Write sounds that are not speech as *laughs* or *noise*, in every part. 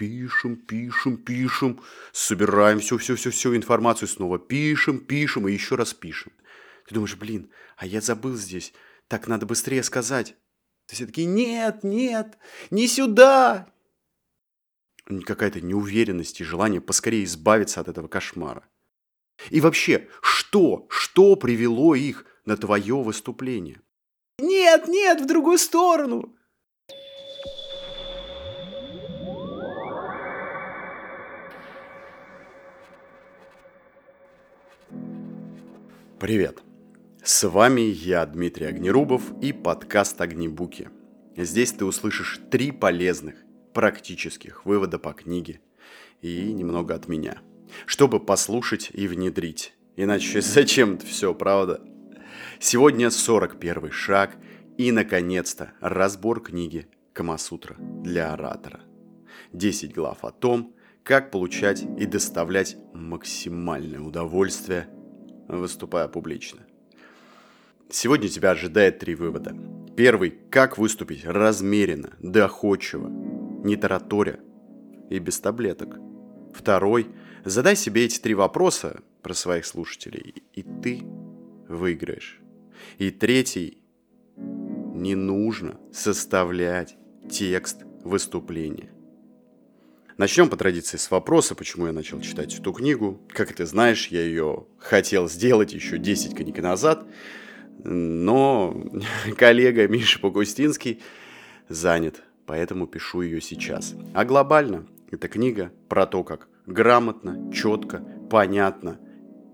Пишем, пишем, пишем, собираем всю-всю-всю-всю информацию, снова пишем, пишем и еще раз пишем. Ты думаешь, блин, а я забыл здесь, так надо быстрее сказать. Ты все таки нет, нет, не сюда. Какая-то неуверенность и желание поскорее избавиться от этого кошмара. И вообще, что, что привело их на твое выступление? Нет, нет, в другую сторону. Привет. С вами я, Дмитрий Огнерубов и подкаст «Огнебуки». Здесь ты услышишь три полезных, практических вывода по книге и немного от меня, чтобы послушать и внедрить. Иначе *laughs* зачем это все, правда? Сегодня 41 шаг и, наконец-то, разбор книги «Камасутра для оратора». 10 глав о том, как получать и доставлять максимальное удовольствие – выступая публично. Сегодня тебя ожидает три вывода. Первый – как выступить размеренно, доходчиво, не тараторя и без таблеток. Второй – задай себе эти три вопроса про своих слушателей, и ты выиграешь. И третий – не нужно составлять текст выступления. Начнем по традиции с вопроса, почему я начал читать эту книгу. Как ты знаешь, я ее хотел сделать еще 10 книг назад, но *laughs* коллега Миша Погустинский занят, поэтому пишу ее сейчас. А глобально эта книга про то, как грамотно, четко, понятно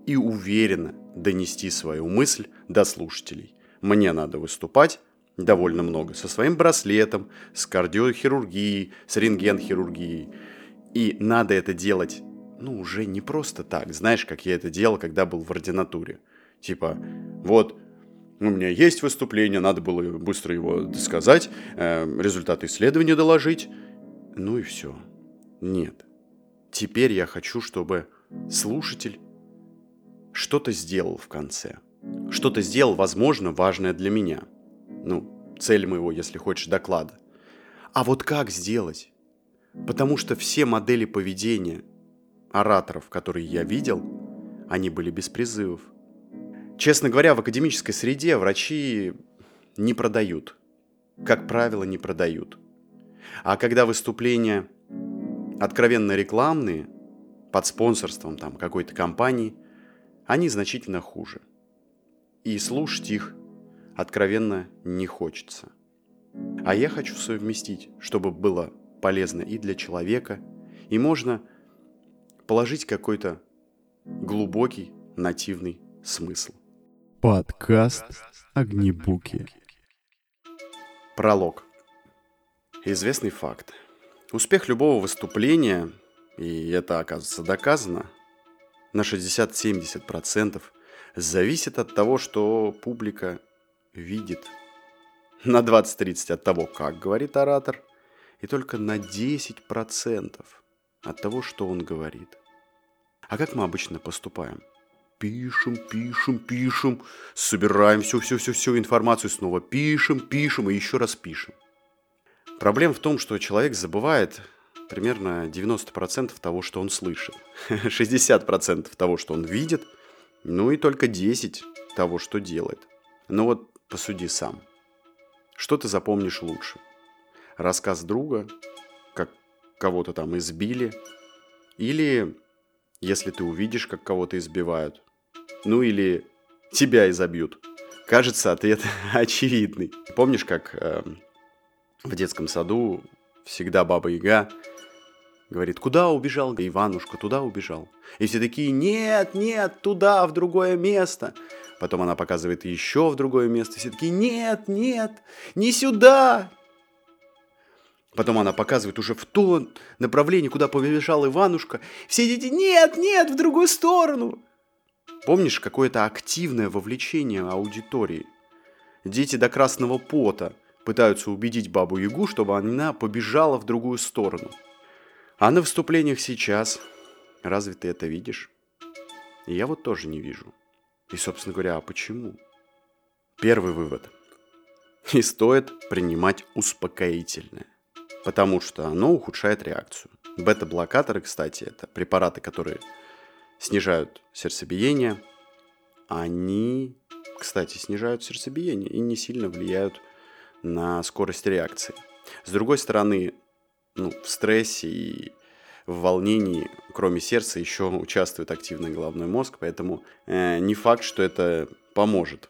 и уверенно донести свою мысль до слушателей. Мне надо выступать довольно много со своим браслетом, с кардиохирургией, с рентген-хирургией – и надо это делать, ну, уже не просто так. Знаешь, как я это делал, когда был в ординатуре. Типа, вот, у меня есть выступление, надо было быстро его сказать, э, результаты исследования доложить. Ну и все. Нет. Теперь я хочу, чтобы слушатель что-то сделал в конце. Что-то сделал, возможно, важное для меня. Ну, цель моего, если хочешь, доклада. А вот как сделать? Потому что все модели поведения ораторов, которые я видел, они были без призывов. Честно говоря, в академической среде врачи не продают. Как правило, не продают. А когда выступления откровенно рекламные, под спонсорством там какой-то компании, они значительно хуже. И слушать их откровенно не хочется. А я хочу совместить, чтобы было полезно и для человека, и можно положить какой-то глубокий нативный смысл. Подкаст «Огнебуки». Пролог. Известный факт. Успех любого выступления, и это оказывается доказано, на 60-70% зависит от того, что публика видит. На 20-30 от того, как говорит оратор, и только на 10% от того, что он говорит. А как мы обычно поступаем? Пишем, пишем, пишем, собираем всю-всю-всю информацию, снова пишем, пишем и еще раз пишем. Проблема в том, что человек забывает примерно 90% того, что он слышит, *laughs* 60% того, что он видит, ну и только 10% того, что делает. Ну вот посуди сам. Что ты запомнишь лучше? Рассказ друга, как кого-то там избили, или если ты увидишь, как кого-то избивают, ну или тебя изобьют. Кажется, ответ *laughs* очевидный. Помнишь, как э, в детском саду всегда Баба Яга говорит, куда убежал Иванушка, туда убежал. И все такие, нет, нет, туда, в другое место. Потом она показывает еще в другое место. Все такие, нет, нет, не сюда, Потом она показывает уже в то направление, куда побежал Иванушка. Все дети «Нет, нет, в другую сторону!» Помнишь какое-то активное вовлечение аудитории? Дети до красного пота пытаются убедить бабу Ягу, чтобы она побежала в другую сторону. А на выступлениях сейчас разве ты это видишь? И я вот тоже не вижу. И, собственно говоря, а почему? Первый вывод. *laughs* И стоит принимать успокоительное потому что оно ухудшает реакцию. Бета-блокаторы, кстати, это препараты, которые снижают сердцебиение. Они, кстати, снижают сердцебиение и не сильно влияют на скорость реакции. С другой стороны, ну, в стрессе и в волнении, кроме сердца, еще участвует активный головной мозг, поэтому э, не факт, что это поможет.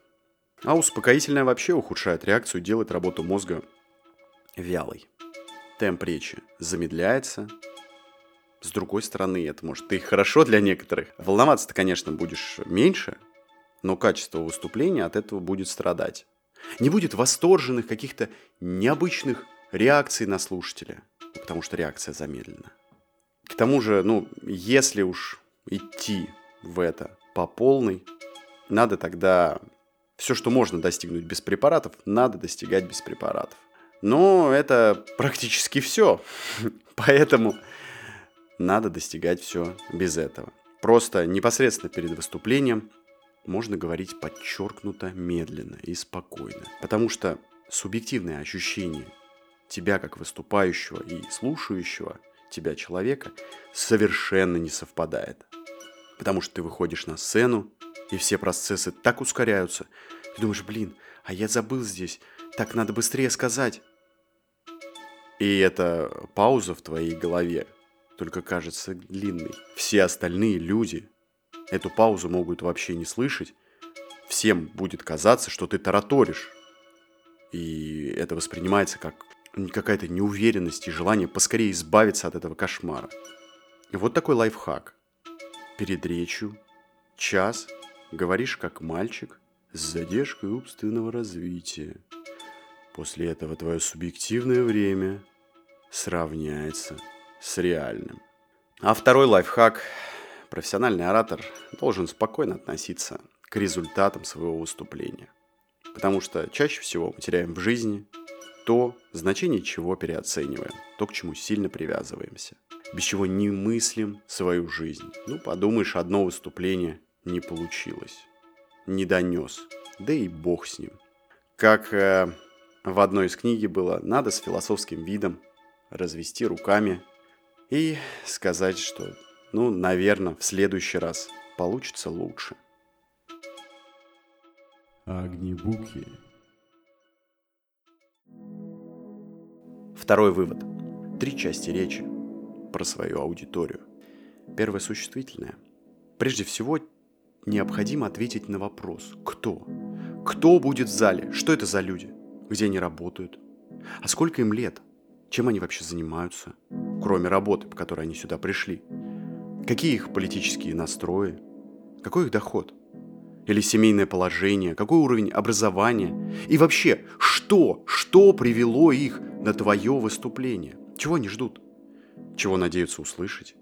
А успокоительное вообще ухудшает реакцию, делает работу мозга вялой. Темп речи замедляется. С другой стороны, это может и хорошо для некоторых. Волноваться ты, конечно, будешь меньше, но качество выступления от этого будет страдать. Не будет восторженных каких-то необычных реакций на слушателя, потому что реакция замедлена. К тому же, ну, если уж идти в это по полной, надо тогда все, что можно достигнуть без препаратов, надо достигать без препаратов. Но это практически все. *laughs* Поэтому надо достигать все без этого. Просто непосредственно перед выступлением можно говорить подчеркнуто медленно и спокойно. Потому что субъективное ощущение тебя как выступающего и слушающего тебя человека совершенно не совпадает. Потому что ты выходишь на сцену, и все процессы так ускоряются. Ты думаешь, блин, а я забыл здесь, так надо быстрее сказать. И эта пауза в твоей голове только кажется длинной. Все остальные люди эту паузу могут вообще не слышать. Всем будет казаться, что ты тараторишь. И это воспринимается как какая-то неуверенность и желание поскорее избавиться от этого кошмара. И вот такой лайфхак. Перед речью час говоришь как мальчик с задержкой умственного развития. После этого твое субъективное время сравняется с реальным. А второй лайфхак. Профессиональный оратор должен спокойно относиться к результатам своего выступления. Потому что чаще всего мы теряем в жизни то, значение чего переоцениваем, то, к чему сильно привязываемся, без чего не мыслим свою жизнь. Ну, подумаешь, одно выступление не получилось, не донес, да и бог с ним. Как э, в одной из книги было, надо с философским видом развести руками и сказать, что, ну, наверное, в следующий раз получится лучше. Огнебуки. Второй вывод. Три части речи про свою аудиторию. Первое существительное. Прежде всего, необходимо ответить на вопрос «Кто?». Кто будет в зале? Что это за люди? Где они работают? А сколько им лет? Чем они вообще занимаются, кроме работы, по которой они сюда пришли? Какие их политические настрои? Какой их доход? Или семейное положение? Какой уровень образования? И вообще, что? Что привело их на твое выступление? Чего они ждут? Чего надеются услышать?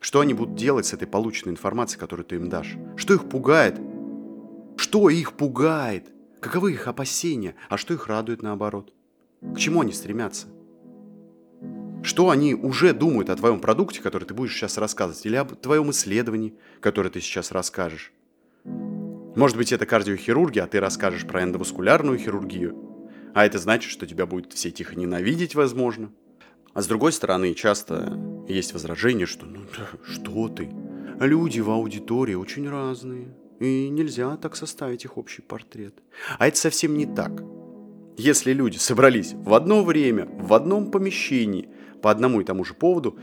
Что они будут делать с этой полученной информацией, которую ты им дашь? Что их пугает? Что их пугает? Каковы их опасения? А что их радует наоборот? К чему они стремятся? Что они уже думают о твоем продукте, который ты будешь сейчас рассказывать, или об твоем исследовании, которое ты сейчас расскажешь? Может быть, это кардиохирургия, а ты расскажешь про эндоваскулярную хирургию. А это значит, что тебя будут все тихо ненавидеть, возможно. А с другой стороны, часто есть возражение, что ну что ты? Люди в аудитории очень разные, и нельзя так составить их общий портрет. А это совсем не так. Если люди собрались в одно время, в одном помещении, по одному и тому же поводу,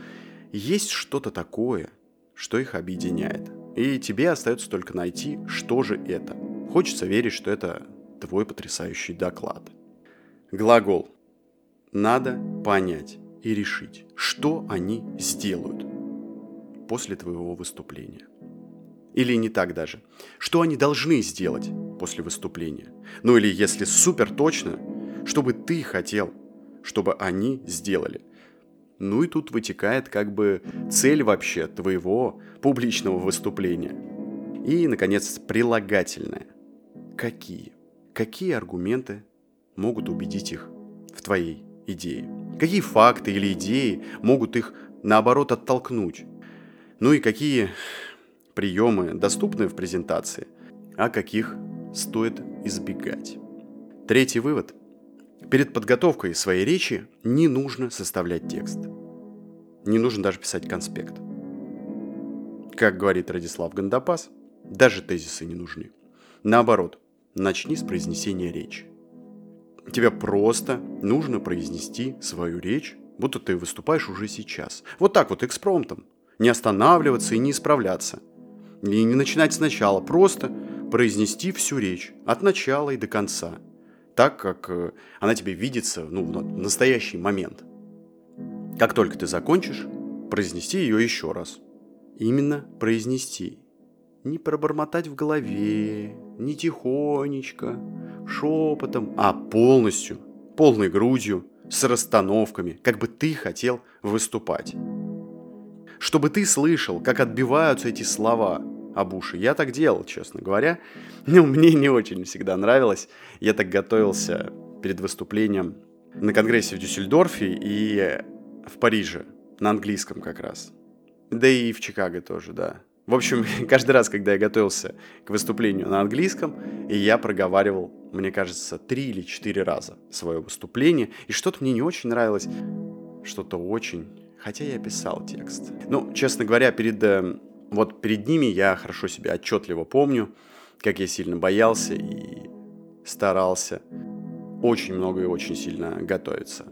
есть что-то такое, что их объединяет. И тебе остается только найти, что же это. Хочется верить, что это твой потрясающий доклад. Глагол. Надо понять и решить, что они сделают после твоего выступления. Или не так даже. Что они должны сделать после выступления. Ну или если супер точно, что бы ты хотел, чтобы они сделали. Ну и тут вытекает как бы цель вообще твоего публичного выступления. И, наконец, прилагательное. Какие? Какие аргументы могут убедить их в твоей идее? Какие факты или идеи могут их, наоборот, оттолкнуть? Ну и какие приемы доступны в презентации, а каких стоит избегать. Третий вывод. Перед подготовкой своей речи не нужно составлять текст. Не нужно даже писать конспект. Как говорит Радислав Гандапас, даже тезисы не нужны. Наоборот, начни с произнесения речи. Тебе просто нужно произнести свою речь, будто ты выступаешь уже сейчас. Вот так вот, экспромтом. Не останавливаться и не исправляться. И не начинать сначала, просто произнести всю речь от начала и до конца. Так, как э, она тебе видится ну, в настоящий момент. Как только ты закончишь, произнести ее еще раз. Именно произнести. Не пробормотать в голове, не тихонечко, шепотом, а полностью, полной грудью, с расстановками, как бы ты хотел выступать. Чтобы ты слышал, как отбиваются эти слова об уши. Я так делал, честно говоря. Но *laughs* мне не очень всегда нравилось. Я так готовился перед выступлением на конгрессе в Дюссельдорфе и в Париже, на английском как раз. Да и в Чикаго тоже, да. В общем, *laughs* каждый раз, когда я готовился к выступлению на английском, и я проговаривал, мне кажется, три или четыре раза свое выступление, и что-то мне не очень нравилось, что-то очень, хотя я писал текст. Ну, честно говоря, перед, э, вот перед ними я хорошо себя отчетливо помню, как я сильно боялся и старался очень много и очень сильно готовиться.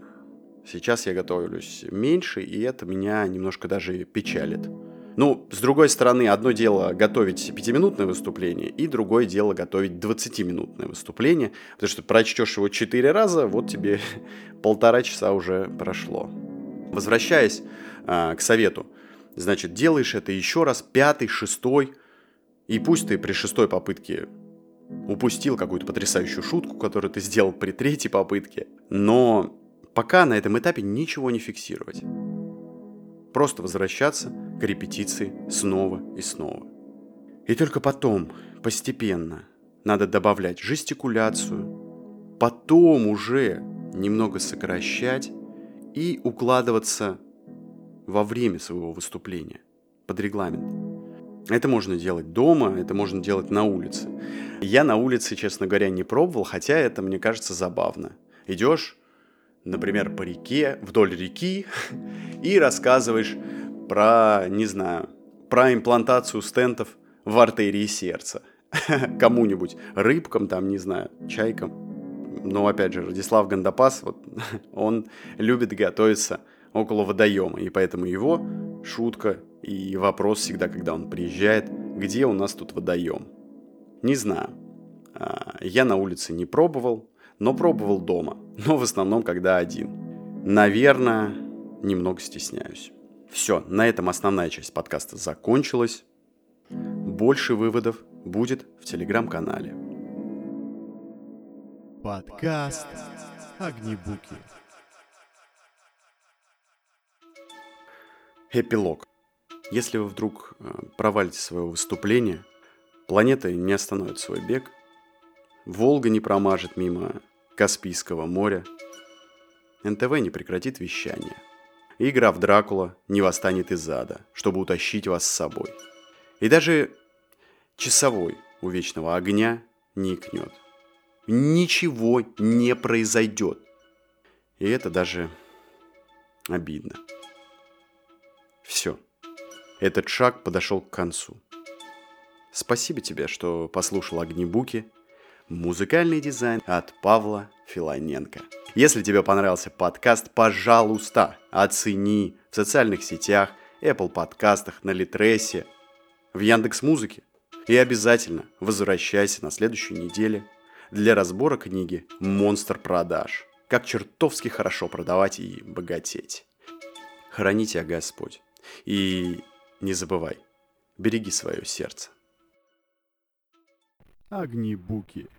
Сейчас я готовлюсь меньше, и это меня немножко даже печалит. Ну, с другой стороны, одно дело готовить пятиминутное выступление, и другое дело готовить 20-минутное выступление, потому что прочтешь его четыре раза, вот тебе *laughs* полтора часа уже прошло. Возвращаясь э, к совету, значит, делаешь это еще раз, пятый, шестой, и пусть ты при шестой попытке упустил какую-то потрясающую шутку, которую ты сделал при третьей попытке, но пока на этом этапе ничего не фиксировать. Просто возвращаться к репетиции снова и снова. И только потом, постепенно, надо добавлять жестикуляцию, потом уже немного сокращать и укладываться во время своего выступления под регламент. Это можно делать дома, это можно делать на улице. Я на улице, честно говоря, не пробовал, хотя это мне кажется забавно. Идешь, например, по реке, вдоль реки, *laughs* и рассказываешь про, не знаю, про имплантацию стентов в артерии сердца. *laughs* Кому-нибудь, рыбкам там, не знаю, чайкам. Но опять же, Радислав Гандапас, вот, *laughs* он любит готовиться около водоема, и поэтому его шутка и вопрос всегда, когда он приезжает, где у нас тут водоем. Не знаю. А, я на улице не пробовал, но пробовал дома, *laughs* но в основном, когда один. Наверное, немного стесняюсь. Все, на этом основная часть подкаста закончилась. Больше выводов будет в телеграм-канале. Подкаст Огнебуки. Эпилог. Если вы вдруг э, провалите свое выступление, планета не остановит свой бег, Волга не промажет мимо Каспийского моря, НТВ не прекратит вещание – игра в Дракула не восстанет из ада, чтобы утащить вас с собой. И даже часовой у вечного огня не икнет. Ничего не произойдет. И это даже обидно. Все. Этот шаг подошел к концу. Спасибо тебе, что послушал Огнебуки. Музыкальный дизайн от Павла Филоненко. Если тебе понравился подкаст, пожалуйста, оцени в социальных сетях, Apple подкастах, на Литресе, в Яндекс Музыке. И обязательно возвращайся на следующей неделе для разбора книги «Монстр продаж». Как чертовски хорошо продавать и богатеть. Храни тебя Господь. И не забывай, береги свое сердце. Огнебуки.